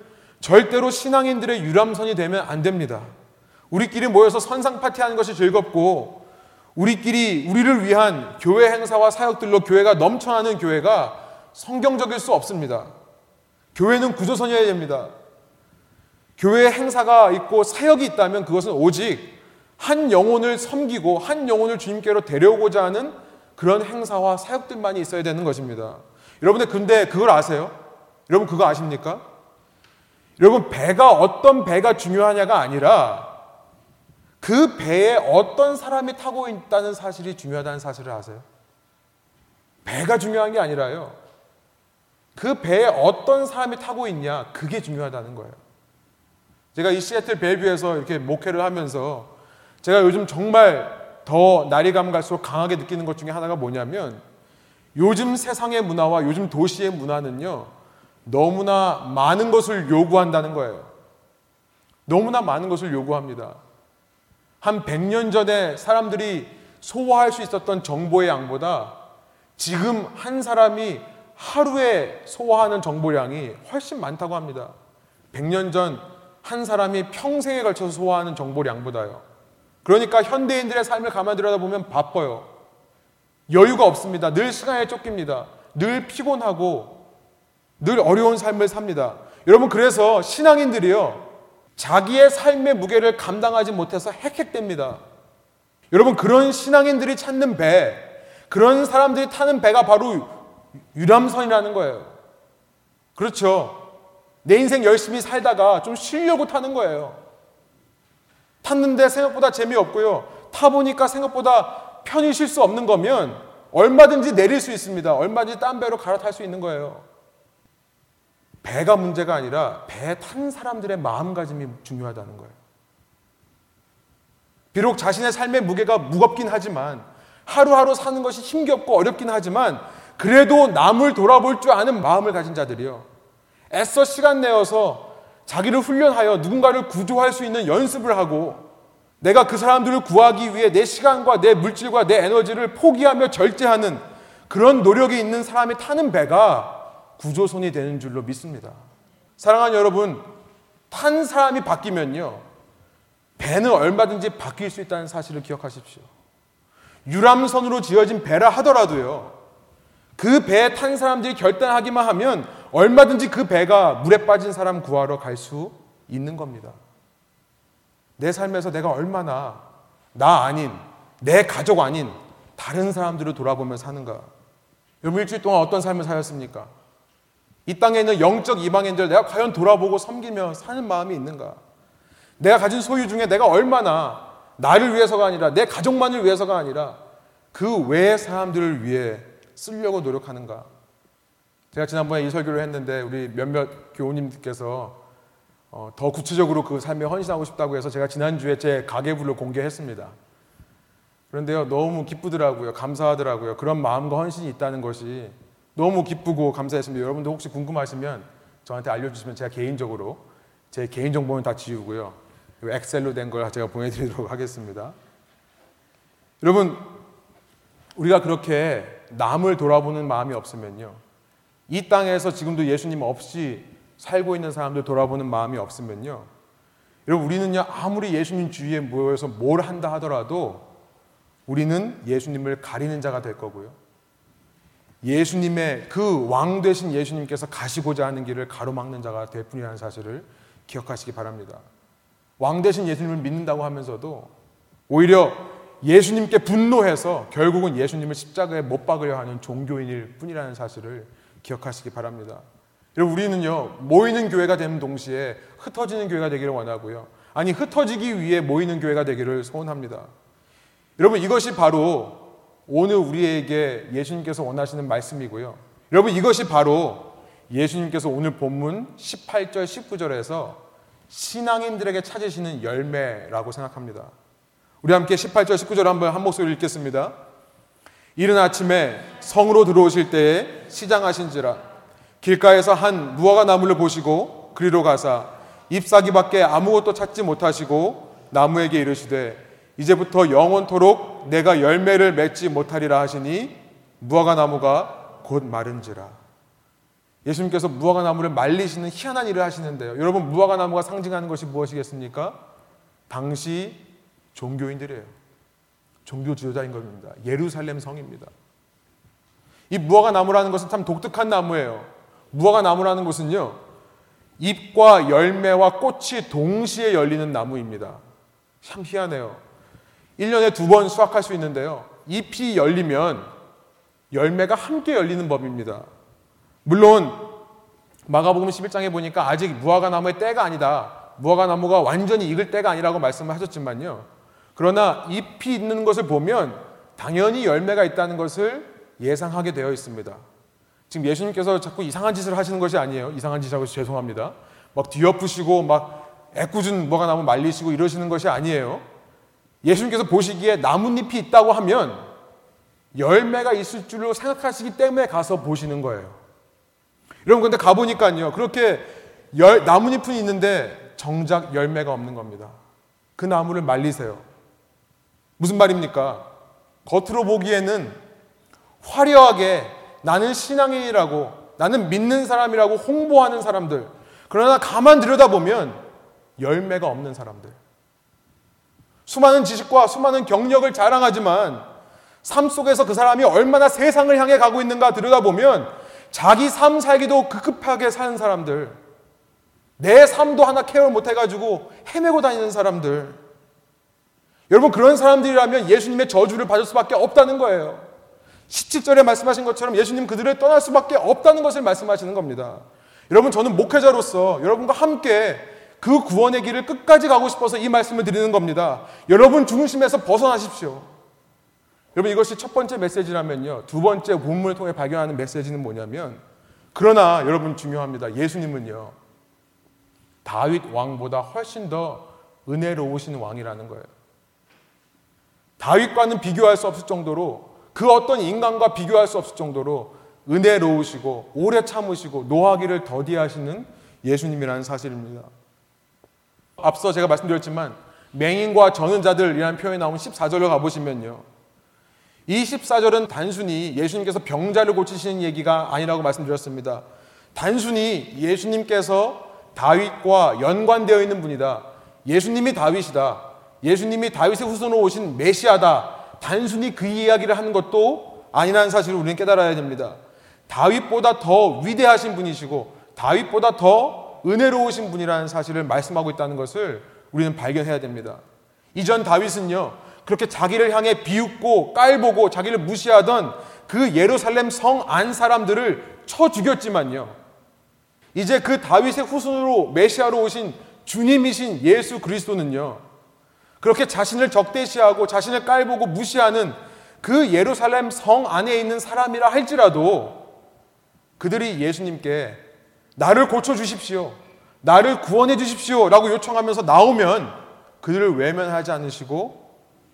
절대로 신앙인들의 유람선이 되면 안 됩니다. 우리끼리 모여서 선상 파티하는 것이 즐겁고 우리끼리 우리를 위한 교회 행사와 사역들로 교회가 넘쳐나는 교회가 성경적일 수 없습니다. 교회는 구조선이어야 됩니다. 교회 행사가 있고 사역이 있다면 그것은 오직 한 영혼을 섬기고 한 영혼을 주님께로 데려오고자 하는 그런 행사와 사역들만이 있어야 되는 것입니다. 여러분들 근데 그걸 아세요? 여러분 그거 아십니까? 여러분 배가 어떤 배가 중요하냐가 아니라 그 배에 어떤 사람이 타고 있다는 사실이 중요하다는 사실을 아세요? 배가 중요한 게 아니라요. 그 배에 어떤 사람이 타고 있냐, 그게 중요하다는 거예요. 제가 이 시애틀 벨뷰에서 이렇게 목회를 하면서 제가 요즘 정말 더 날이 가면 갈수록 강하게 느끼는 것 중에 하나가 뭐냐면 요즘 세상의 문화와 요즘 도시의 문화는요, 너무나 많은 것을 요구한다는 거예요. 너무나 많은 것을 요구합니다. 한 100년 전에 사람들이 소화할 수 있었던 정보의 양보다 지금 한 사람이 하루에 소화하는 정보량이 훨씬 많다고 합니다. 100년 전 한 사람이 평생에 걸쳐서 소화하는 정보량보다요. 그러니까 현대인들의 삶을 가만 들여다보면 바빠요. 여유가 없습니다. 늘 시간에 쫓깁니다. 늘 피곤하고 늘 어려운 삶을 삽니다. 여러분 그래서 신앙인들이요. 자기의 삶의 무게를 감당하지 못해서 헥헥댑니다. 여러분 그런 신앙인들이 찾는 배, 그런 사람들이 타는 배가 바로 유람선이라는 거예요. 그렇죠. 내 인생 열심히 살다가 좀 쉬려고 타는 거예요. 탔는데 생각보다 재미없고요. 타보니까 생각보다 편히 쉴 수 없는 거면 얼마든지 내릴 수 있습니다. 얼마든지 딴 배로 갈아탈 수 있는 거예요. 배가 문제가 아니라 배탄 사람들의 마음가짐이 중요하다는 거예요. 비록 자신의 삶의 무게가 무겁긴 하지만 하루하루 사는 것이 힘겹고 어렵긴 하지만 그래도 남을 돌아볼 줄 아는 마음을 가진 자들이요. 애써 시간 내어서 자기를 훈련하여 누군가를 구조할 수 있는 연습을 하고 내가 그 사람들을 구하기 위해 내 시간과 내 물질과 내 에너지를 포기하며 절제하는 그런 노력이 있는 사람이 타는 배가 구조선이 되는 줄로 믿습니다. 사랑하는 여러분, 탄 사람이 바뀌면요. 배는 얼마든지 바뀔 수 있다는 사실을 기억하십시오. 유람선으로 지어진 배라 하더라도요. 그 배에 탄 사람들이 결단하기만 하면 얼마든지 그 배가 물에 빠진 사람 구하러 갈 수 있는 겁니다. 내 삶에서 내가 얼마나 나 아닌, 내 가족 아닌 다른 사람들을 돌아보며 사는가. 여러분 일주일 동안 어떤 삶을 사셨습니까? 이 땅에 있는 영적 이방인들 내가 과연 돌아보고 섬기며 사는 마음이 있는가? 내가 가진 소유 중에 내가 얼마나 나를 위해서가 아니라 내 가족만을 위해서가 아니라 그 외의 사람들을 위해 쓰려고 노력하는가? 제가 지난번에 이 설교를 했는데 우리 몇몇 교우님들께서 어, 더 구체적으로 그 삶에 헌신하고 싶다고 해서 제가 지난주에 제 가계부를 공개했습니다. 그런데요, 너무 기쁘더라고요. 감사하더라고요. 그런 마음과 헌신이 있다는 것이 너무 기쁘고 감사했습니다. 여러분들 혹시 궁금하시면 저한테 알려주시면 제가 개인적으로 제 개인 정보는 다 지우고요. 엑셀로 된 걸 제가 보내드리도록 하겠습니다. 여러분, 우리가 그렇게 남을 돌아보는 마음이 없으면요. 이 땅에서 지금도 예수님 없이 살고 있는 사람들 돌아보는 마음이 없으면요. 여러분, 우리는요, 아무리 예수님 주위에 모여서 뭘 한다 하더라도 우리는 예수님을 가리는 자가 될 거고요. 예수님의 그 왕 되신 예수님께서 가시고자 하는 길을 가로막는 자가 될 뿐이라는 사실을 기억하시기 바랍니다. 왕 되신 예수님을 믿는다고 하면서도 오히려 예수님께 분노해서 결국은 예수님을 십자가에 못 박으려 하는 종교인일 뿐이라는 사실을 기억하시기 바랍니다. 여러분 우리는요 모이는 교회가 되는 동시에 흩어지는 교회가 되기를 원하고요. 아니 흩어지기 위해 모이는 교회가 되기를 소원합니다. 여러분 이것이 바로 오늘 우리에게 예수님께서 원하시는 말씀이고요. 여러분 이것이 바로 예수님께서 오늘 본문 18절 19절에서 신앙인들에게 찾으시는 열매라고 생각합니다. 우리 함께 18절 19절 한번 한 목소리 읽겠습니다. 이른 아침에 성으로 들어오실 때에 시장하신지라 길가에서 한 무화과 나무를 보시고 그리로 가사 잎사귀밖에 아무것도 찾지 못하시고 나무에게 이르시되 이제부터 영원토록 내가 열매를 맺지 못하리라 하시니 무화과 나무가 곧 마른지라. 예수님께서 무화과 나무를 말리시는 희한한 일을 하시는데요. 여러분 무화과 나무가 상징하는 것이 무엇이겠습니까? 당시 종교인들이에요. 종교 지도자인 겁니다. 예루살렘 성입니다. 이 무화과 나무라는 것은 참 독특한 나무예요. 무화과 나무라는 것은요. 잎과 열매와 꽃이 동시에 열리는 나무입니다. 참 희한해요. 1년에 두 번 수확할 수 있는데요. 잎이 열리면 열매가 함께 열리는 법입니다. 물론 마가복음 11장에 보니까 아직 무화과 나무의 때가 아니다. 무화과 나무가 완전히 익을 때가 아니라고 말씀을 하셨지만요. 그러나 잎이 있는 것을 보면 당연히 열매가 있다는 것을 예상하게 되어 있습니다. 지금 예수님께서 자꾸 이상한 짓을 하시는 것이 아니에요. 이상한 짓하고 죄송합니다. 막 뒤엎으시고 막 애꿎은 뭐가 나면 말리시고 이러시는 것이 아니에요. 예수님께서 보시기에 나뭇잎이 있다고 하면 열매가 있을 줄로 생각하시기 때문에 가서 보시는 거예요. 여러분 근데 가보니까요. 그렇게 열, 나뭇잎은 있는데 정작 열매가 없는 겁니다. 그 나무를 말리세요. 무슨 말입니까? 겉으로 보기에는 화려하게 나는 신앙인이라고 나는 믿는 사람이라고 홍보하는 사람들. 그러나 가만 들여다보면 열매가 없는 사람들. 수많은 지식과 수많은 경력을 자랑하지만 삶 속에서 그 사람이 얼마나 세상을 향해 가고 있는가 들여다보면 자기 삶 살기도 급급하게 사는 사람들, 내 삶도 하나 케어 못 해가지고 헤매고 다니는 사람들. 여러분, 그런 사람들이라면 예수님의 저주를 받을 수밖에 없다는 거예요. 17절에 말씀하신 것처럼 예수님 그들을 떠날 수밖에 없다는 것을 말씀하시는 겁니다. 여러분, 저는 목회자로서 여러분과 함께 그 구원의 길을 끝까지 가고 싶어서 이 말씀을 드리는 겁니다. 여러분 중심에서 벗어나십시오. 여러분 이것이 첫 번째 메시지라면요. 두 번째 본문을 통해 발견하는 메시지는 뭐냐면 그러나 여러분 중요합니다. 예수님은요. 다윗 왕보다 훨씬 더 은혜로우신 왕이라는 거예요. 다윗과는 비교할 수 없을 정도로 그 어떤 인간과 비교할 수 없을 정도로 은혜로우시고 오래 참으시고 노하기를 더디하시는 예수님이라는 사실입니다. 앞서 제가 말씀드렸지만 맹인과 저는 자들이라는 표현이 나온 14절로 가보시면요. 이 14절은 단순히 예수님께서 병자를 고치시는 얘기가 아니라고 말씀드렸습니다. 단순히 예수님께서 다윗과 연관되어 있는 분이다. 예수님이 다윗이다. 예수님이 다윗의 후손으로 오신 메시아다. 단순히 그 이야기를 하는 것도 아니라는 사실을 우리는 깨달아야 됩니다. 다윗보다 더 위대하신 분이시고 다윗보다 더 은혜로우신 분이라는 사실을 말씀하고 있다는 것을 우리는 발견해야 됩니다. 이전 다윗은요, 그렇게 자기를 향해 비웃고 깔보고 자기를 무시하던 그 예루살렘 성 안 사람들을 쳐 죽였지만요. 이제 그 다윗의 후손으로 메시아로 오신 주님이신 예수 그리스도는요. 그렇게 자신을 적대시하고 자신을 깔보고 무시하는 그 예루살렘 성 안에 있는 사람이라 할지라도 그들이 예수님께 나를 고쳐 주십시오. 나를 구원해 주십시오. 라고 요청하면서 나오면 그들을 외면하지 않으시고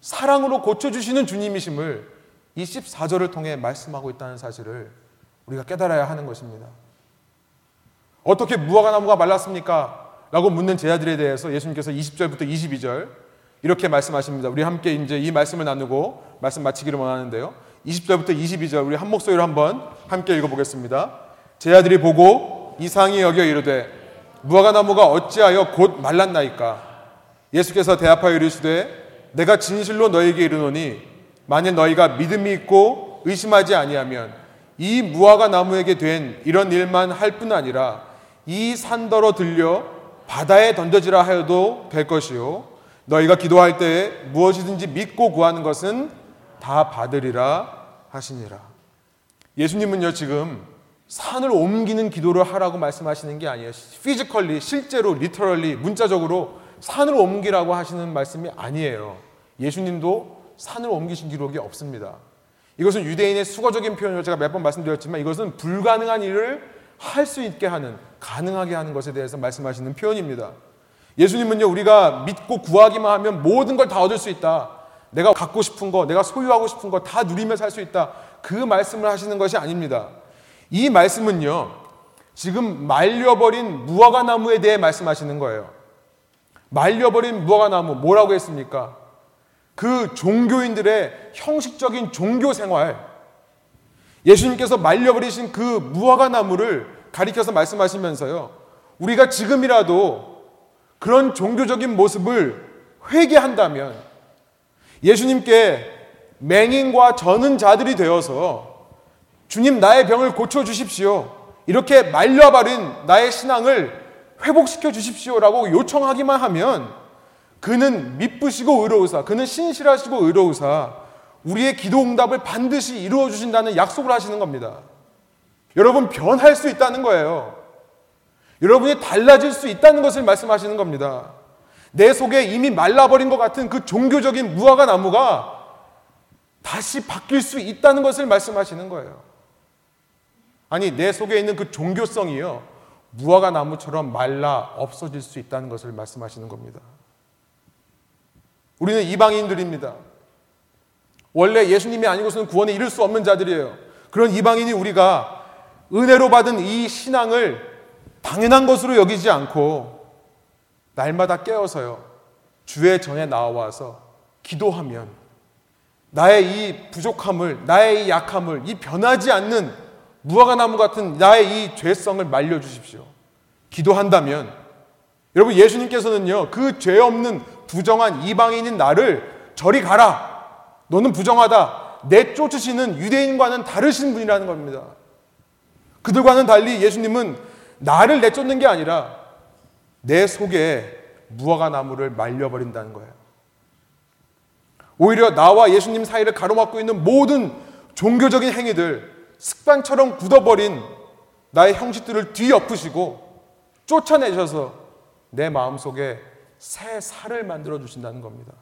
사랑으로 고쳐주시는 주님이심을 이 14절을 통해 말씀하고 있다는 사실을 우리가 깨달아야 하는 것입니다. 어떻게 무화과 나무가 말랐습니까? 라고 묻는 제자들에 대해서 예수님께서 20절부터 22절 이렇게 말씀하십니다. 우리 함께 이제 이 말씀을 나누고 말씀 마치기를 원하는데요. 20절부터 22절 우리 한 목소리로 한번 함께 읽어보겠습니다. 제자들이 보고 이상히 여겨 이르되 무화과 나무가 어찌하여 곧 말랐나이까? 예수께서 대합하여 이르시되 내가 진실로 너에게 이르노니 만일 너희가 믿음이 있고 의심하지 아니하면 이 무화과 나무에게 된 이런 일만 할 뿐 아니라 이 산더러 들려 바다에 던져지라 하여도 될 것이요. 너희가 기도할 때에 무엇이든지 믿고 구하는 것은 다 받으리라 하시니라. 예수님은요 지금 산을 옮기는 기도를 하라고 말씀하시는 게 아니에요. Physically 실제로 literally 문자적으로 산을 옮기라고 하시는 말씀이 아니에요. 예수님도 산을 옮기신 기록이 없습니다. 이것은 유대인의 수사적인 표현으로 제가 몇 번 말씀드렸지만 이것은 불가능한 일을 할 수 있게 하는 가능하게 하는 것에 대해서 말씀하시는 표현입니다. 예수님은요 우리가 믿고 구하기만 하면 모든 걸 다 얻을 수 있다. 내가 갖고 싶은 거, 내가 소유하고 싶은 거 다 누리며 살 수 있다. 그 말씀을 하시는 것이 아닙니다. 이 말씀은요, 지금 말려버린 무화과 나무에 대해 말씀하시는 거예요. 말려버린 무화과 나무, 뭐라고 했습니까? 그 종교인들의 형식적인 종교 생활, 예수님께서 말려버리신 그 무화과 나무를 가리켜서 말씀하시면서요, 우리가 지금이라도 그런 종교적인 모습을 회개한다면 예수님께 맹인과 저는 자들이 되어서 주님 나의 병을 고쳐 주십시오. 이렇게 말려버린 나의 신앙을 회복시켜 주십시오라고 요청하기만 하면 그는 미쁘시고 의로우사, 그는 신실하시고 의로우사, 우리의 기도 응답을 반드시 이루어 주신다는 약속을 하시는 겁니다. 여러분 변할 수 있다는 거예요. 여러분이 달라질 수 있다는 것을 말씀하시는 겁니다. 내 속에 이미 말라버린 것 같은 그 종교적인 무화과 나무가 다시 바뀔 수 있다는 것을 말씀하시는 거예요. 아니, 내 속에 있는 그 종교성이요. 무화과 나무처럼 말라 없어질 수 있다는 것을 말씀하시는 겁니다. 우리는 이방인들입니다. 원래 예수님이 아니고서는 구원에 이를 수 없는 자들이에요. 그런 이방인이 우리가 은혜로 받은 이 신앙을 당연한 것으로 여기지 않고 날마다 깨어서요. 주의 전에 나와서 기도하면 나의 이 부족함을, 나의 이 약함을, 이 변하지 않는 무화과 나무 같은 나의 이 죄성을 말려 주십시오. 기도한다면 여러분 예수님께서는요. 그 죄 없는 부정한 이방인인 나를 저리 가라. 너는 부정하다. 내쫓으시는 유대인과는 다르신 분이라는 겁니다. 그들과는 달리 예수님은 나를 내쫓는 게 아니라 내 속에 무화과 나무를 말려버린다는 거예요. 오히려 나와 예수님 사이를 가로막고 있는 모든 종교적인 행위들, 습관처럼 굳어버린 나의 형식들을 뒤엎으시고 쫓아내셔서 내 마음 속에 새 살을 만들어 주신다는 겁니다.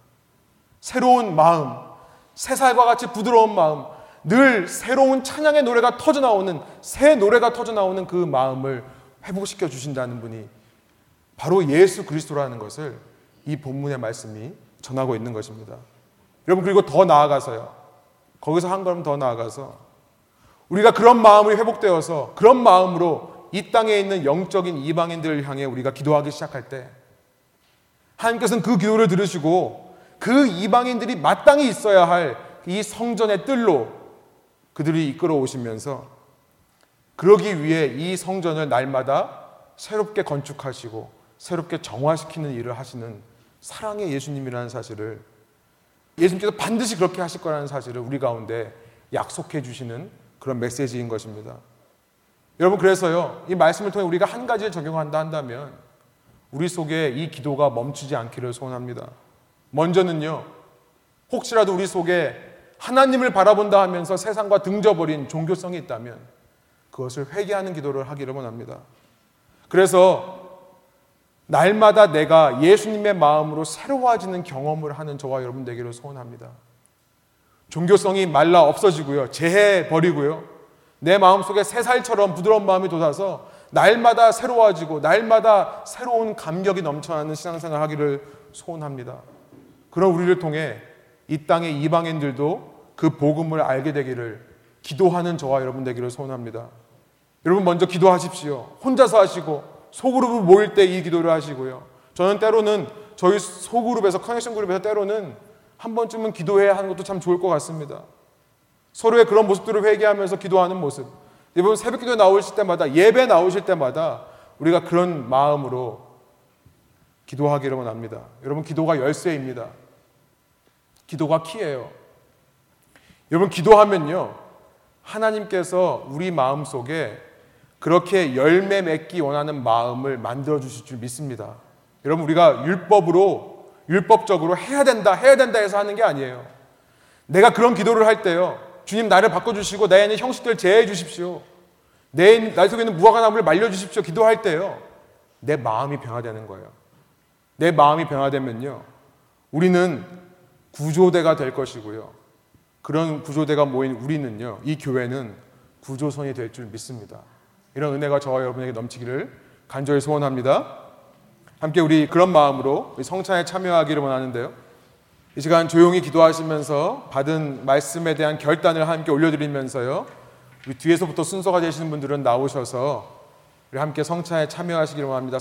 새로운 마음, 새 살과 같이 부드러운 마음, 늘 새로운 찬양의 노래가 터져 나오는 새 노래가 터져 나오는 그 마음을 회복시켜 주신다는 분이 바로 예수 그리스도라는 것을 이 본문의 말씀이 전하고 있는 것입니다. 여러분 그리고 더 나아가서요. 거기서 한 걸음 더 나아가서 우리가 그런 마음이 회복되어서 그런 마음으로 이 땅에 있는 영적인 이방인들을 향해 우리가 기도하기 시작할 때 하나님께서는 그 기도를 들으시고 그 이방인들이 마땅히 있어야 할 이 성전의 뜰로 그들이 이끌어 오시면서 그러기 위해 이 성전을 날마다 새롭게 건축하시고 새롭게 정화시키는 일을 하시는 사랑의 예수님이라는 사실을 예수님께서 반드시 그렇게 하실 거라는 사실을 우리 가운데 약속해 주시는 그런 메시지인 것입니다. 여러분 그래서요 이 말씀을 통해 우리가 한 가지를 적용한다 한다면 우리 속에 이 기도가 멈추지 않기를 소원합니다. 먼저는요 혹시라도 우리 속에 하나님을 바라본다 하면서 세상과 등져버린 종교성이 있다면 그것을 회개하는 기도를 하기를 원합니다. 그래서 날마다 내가 예수님의 마음으로 새로워지는 경험을 하는 저와 여러분 되기를 소원합니다. 종교성이 말라 없어지고요. 재해 버리고요. 내 마음속에 새 살처럼 부드러운 마음이 돋아서 날마다 새로워지고 날마다 새로운 감격이 넘쳐나는 신앙생활 하기를 소원합니다. 그런 우리를 통해 이 땅의 이방인들도 그 복음을 알게 되기를 기도하는 저와 여러분 되기를 소원합니다. 여러분 먼저 기도하십시오. 혼자서 하시고 소그룹을 모일 때 이 기도를 하시고요. 저는 때로는 저희 소그룹에서 커넥션 그룹에서 때로는 한 번쯤은 기도해야 하는 것도 참 좋을 것 같습니다. 서로의 그런 모습들을 회개하면서 기도하는 모습. 여러분 새벽 기도 나오실 때마다 예배 나오실 때마다 우리가 그런 마음으로 기도하기를 원합니다. 여러분 기도가 열쇠입니다. 기도가 키예요. 여러분 기도하면요. 하나님께서 우리 마음 속에 그렇게 열매 맺기 원하는 마음을 만들어 주실 줄 믿습니다. 여러분 우리가 율법으로 율법적으로 해야 된다, 해야 된다 해서 하는 게 아니에요. 내가 그런 기도를 할 때요. 주님 나를 바꿔 주시고 내 안에 형식들 제해해 주십시오. 내, 나 속에 있는 무화과 나무를 말려 주십시오. 기도할 때요. 내 마음이 변화되는 거예요. 내 마음이 변화되면요. 우리는 구조대가 될 것이고요. 그런 구조대가 모인 우리는요. 이 교회는 구조선이 될 줄 믿습니다. 이런 은혜가 저와 여러분에게 넘치기를 간절히 소원합니다. 함께 우리 그런 마음으로 성찬에 참여하기를 원하는데요. 이 시간 조용히 기도하시면서 받은 말씀에 대한 결단을 함께 올려드리면서요. 우리 뒤에서부터 순서가 되시는 분들은 나오셔서 우리 함께 성찬에 참여하시기를 원합니다.